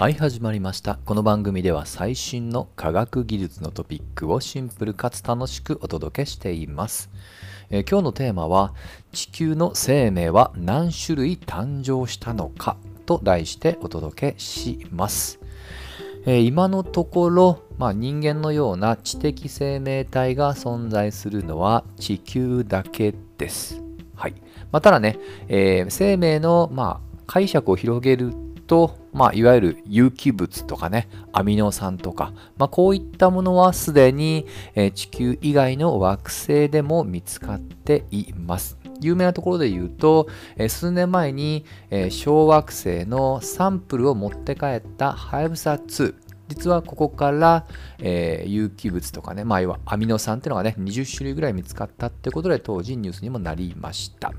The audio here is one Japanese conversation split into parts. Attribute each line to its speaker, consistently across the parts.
Speaker 1: はい始まりました。この番組では最新の科学技術のトピックをシンプルかつ楽しくお届けしています、えー今日のテーマは地球の生命は何種類誕生したのかと題してお届けします、えー今のところ、まあ、人間のような知的生命体が存在するのは地球だけです。はい。まあ、ただね、えー生命の、まあ、解釈を広げると、まあ、いわゆる有機物とかね、アミノ酸とか、まあ、こういったものはすでに、え地球以外の惑星でも見つかっています。有名なところで言うと、え数年前に、え小惑星のサンプルを持って帰ったはやぶさ2。実はここから、えー有機物とかね、まあ、要はアミノ酸っていうのがね、20種類ぐらい見つかったってことで当時ニュースにもなりました。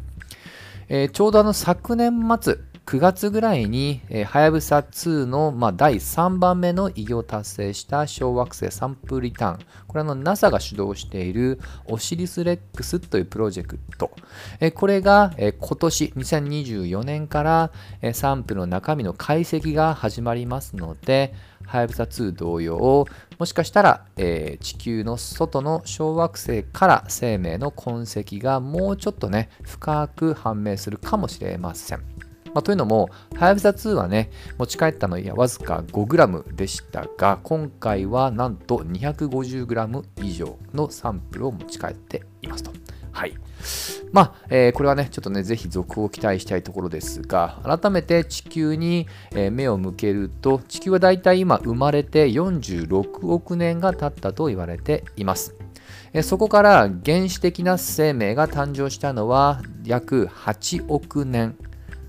Speaker 1: えーちょうどあの昨年末9月ぐらいに、えーはやぶさ2の、まあ、第3番目の偉業を達成した小惑星サンプルリターンこれは NASA が主導しているオシリス・レックスというプロジェクト、これが、今年2024年から、サンプルの中身の解析が始まりますのではやぶさ2同様もしかしたら、えー地球の外の小惑星から生命の痕跡がもうちょっとね深く判明するかもしれません。まあというのも、はやぶさ2はね、持ち帰ったのはわずか 5g でしたが、今回はなんと 250g 以上のサンプルを持ち帰っていますと。はい。まあ、えーこれはね、ちょっとね、ぜひ続報を期待したいところですが、改めて地球に、え目を向けると、地球はだいたい今生まれて46億年が経ったと言われています。そこから原始的な生命が誕生したのは約8億年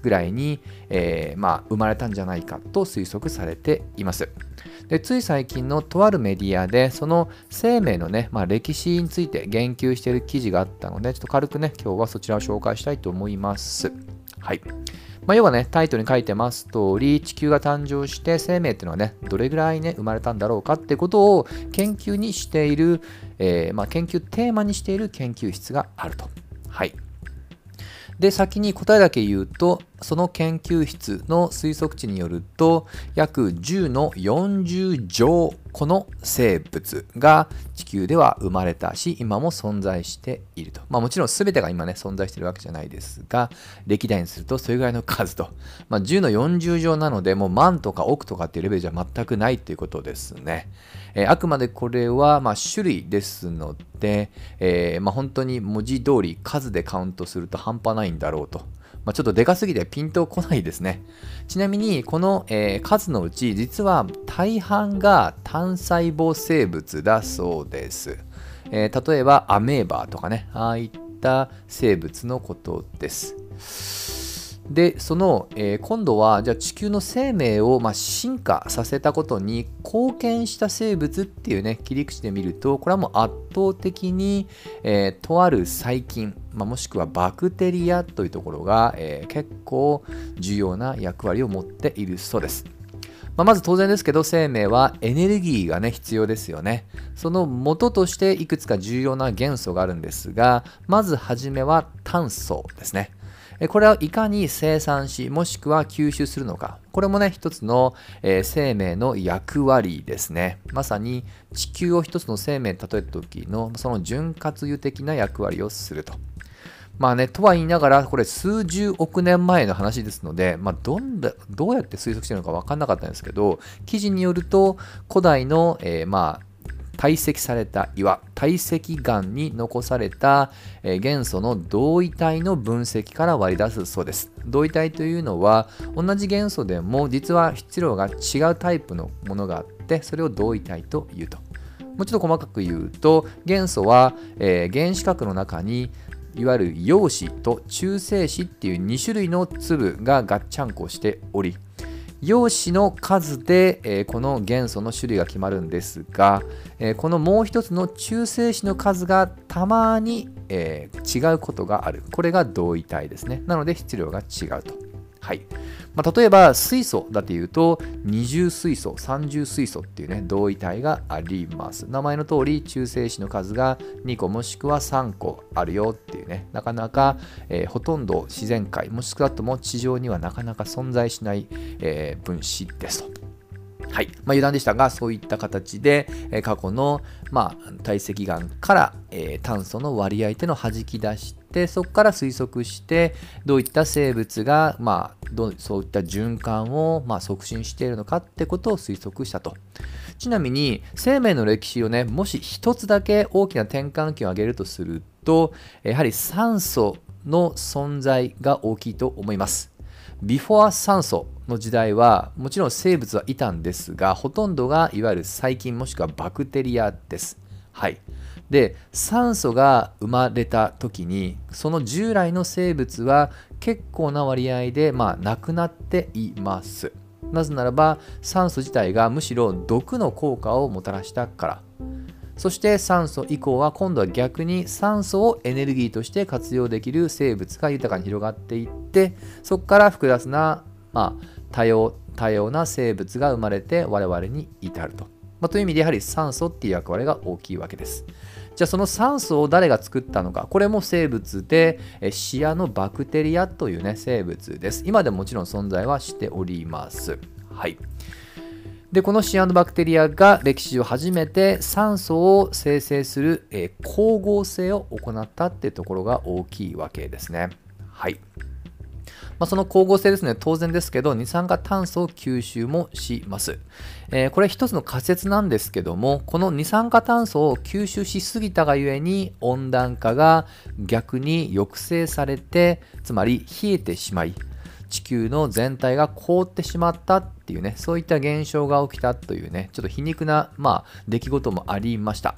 Speaker 1: ぐらいに、えーまあ、生まれたんじゃないかと推測されています。でつい最近のとあるメディアでその生命のね、まあ、歴史について言及している記事があったのでちょっと軽くね今日はそちらを紹介したいと思います。はい。まあ、要はね、タイトルに書いてます通り、地球が誕生して生命っていうのはね、どれぐらいね、生まれたんだろうかってことを研究にしている、えーまあ、研究テーマにしている研究室があると。はい。で先に答えだけ言うとその研究室の推測値によると約10の40乗個の生物が地球では生まれたし今も存在していると、まあ、もちろん全てが今ね存在しているわけじゃないですが歴代にするとそれぐらいの数と、まあ、10の40乗なのでもう万とか億とかっていうレベルじゃ全くないということですね、えーあくまでこれはま種類ですので、えーま、本当に文字通り数でカウントすると半端ないんだろうと。まあ、ちょっとでかすぎてピンとこないですね。ちなみにこの、えー数のうち実は大半が単細胞生物だそうです。えー例えばアメーバーとかね、ああいった生物のことです。でその、えー今度はじゃあ地球の生命を、まあ、進化させたことに貢献した生物っていうね切り口で見るとこれはもう圧倒的に、えとある細菌、まあ、もしくはバクテリアというところが、えー結構重要な役割を持っているそうです。まあ、まず当然ですけど生命はエネルギーがね必要ですよねその元としていくつか重要な元素があるんですがまずはじめは炭素ですねこれをいかに生産しもしくは吸収するのか。これもね一つの、えー生命の役割ですね。まさに地球を一つの生命に例えた時のその潤滑油的な役割をすると。まあね、とは言いながら、これ数十億年前の話ですので、まあ、どんだどうやって推測してるのか分かんなかったんですけど、記事によると、古代の、えーまあ、堆積された岩、堆積岩に残された、え元素の同位体の分析から割り出すそうです。同位体というのは、同じ元素でも実は質量が違うタイプのものがあって、それを同位体というと。もうちょっと細かく言うと元素は、えー原子核の中にいわゆる陽子と中性子っていう2種類の粒がガッチャンコしており陽子の数で、えーこの元素の種類が決まるんですが、えーこのもう一つの中性子の数がたまに、えー違うことがある。これが同位体ですね。なので質量が違うと。はい。まあ、例えば水素だっていうと二重水素三重水素っていうね同位体があります。名前の通り中性子の数が2個もしくは3個あるよっていうねなかなか、えーほとんど自然界もしくはとも地上にはなかなか存在しない、えー分子ですと。はいまあ、余談でしたが、そういった形で、え過去の、まあ、堆積岩から、えー、炭素の割合っていうのを弾き出して、そこから推測して、どういった生物が、まあ、どそういった循環を、まあ、促進しているのかってことを推測したと。ちなみに、生命の歴史をね、もし一つだけ大きな転換期を挙げるとすると、やはり酸素の存在が大きいと思います。ビフォア酸素の時代はもちろん生物はいたんですがほとんどがいわゆる細菌もしくはバクテリアです。はい、で酸素が生まれた時にその従来の生物は結構な割合で、まあ、なくなっています。なぜならば酸素自体がむしろ毒の効果をもたらしたから。そして酸素以降は今度は逆に酸素をエネルギーとして活用できる生物が豊かに広がっていってそこから複雑な、まあ、多様多様な生物が生まれて我々に至ると。まあ、という意味でやはり酸素っていう役割が大きいわけです。じゃあその酸素を誰が作ったのかこれも生物でシアノバクテリアというね生物です。今でももちろん存在はしております。はい。でこのシアノバクテリアが歴史上初めて酸素を生成する、え、光合成を行ったっていうところが大きいわけですね。はい。まあ、その光合成ですね、当然ですけど、二酸化炭素を吸収もします。えー、これ一つの仮説なんですけども、この二酸化炭素を吸収しすぎたがゆえに温暖化が逆に抑制されて、つまり冷えてしまい、地球の全体が凍ってしまったっていうね、そういった現象が起きたというね、ちょっと皮肉な、まあ、出来事もありました。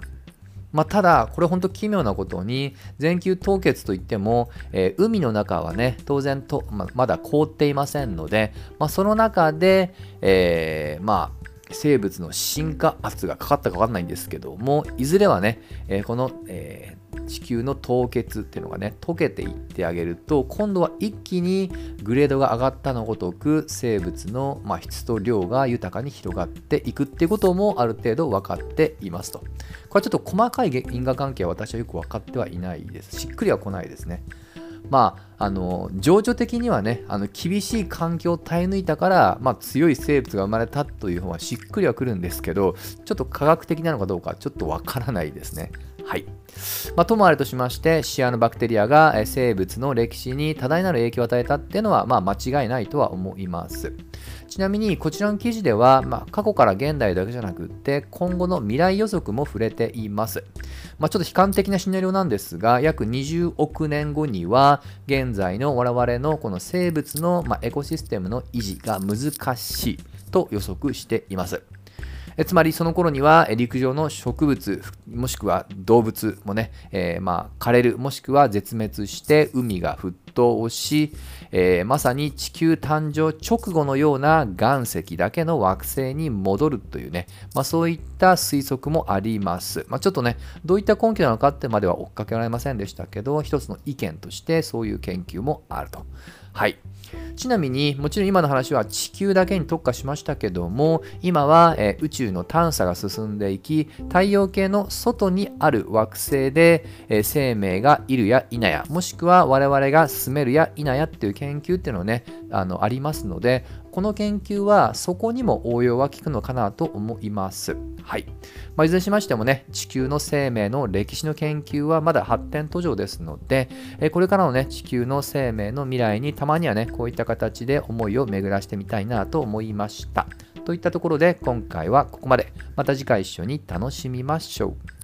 Speaker 1: まあ、ただ、これ本当奇妙なことに、全球凍結といっても、えー、海の中はね、当然と、ままだ凍っていませんので、まあ、その中で、えー、まあ、生物の進化圧がかかったかわかんないんですけども、いずれはね、えー、この、え地球の凍結っていうのがね溶けていってあげると今度は一気にグレードが上がったのごとく生物の、まあ、質と量が豊かに広がっていくっていうこともある程度分かっていますと。これちょっと細かい因果関係は私はよく分かってはいないです。しっくりは来ないですね。まあ、あの情緒的にはねあの厳しい環境を耐え抜いたから、まあ、強い生物が生まれたという方はしっくりはくるんですけどちょっと科学的なのかどうかちょっとわからないですね。はい。まあ、ともあれとしまして、シアノバクテリアが生物の歴史に多大なる影響を与えたっていうのは、まあ、間違いないとは思います。ちなみに、こちらの記事では、まあ、過去から現代だけじゃなくって、今後の未来予測も触れています。まあ、ちょっと悲観的なシナリオなんですが、約20億年後には、現在の我々のこの生物の、まエコシステムの維持が難しいと予測しています。えつまりその頃には陸上の植物もしくは動物もね、えー、まあ枯れるもしくは絶滅して海が沸騰し、えー、まさに地球誕生直後のような岩石だけの惑星に戻るというね、まあ、そういった推測もあります。まあ、ちょっとね、どういった根拠なのかってまでは追っかけられませんでしたけど、一つの意見としてそういう研究もあると。はい。ちなみにもちろん今の話は地球だけに特化しましたけども今は、え宇宙の探査が進んでいき太陽系の外にある惑星で、え生命がいるや否やもしくは我々が住めるや否やっていう研究っていうのねあのありますのでこの研究はそこにも応用は効くのかなと思います。はい。まあ、いずれにしましてもね、地球の生命の歴史の研究はまだ発展途上ですので、えこれからのね、地球の生命の未来にたまにはね、こういった形で思いを巡らしてみたいなと思いました。といったところで今回はここまで。また次回一緒に楽しみましょう。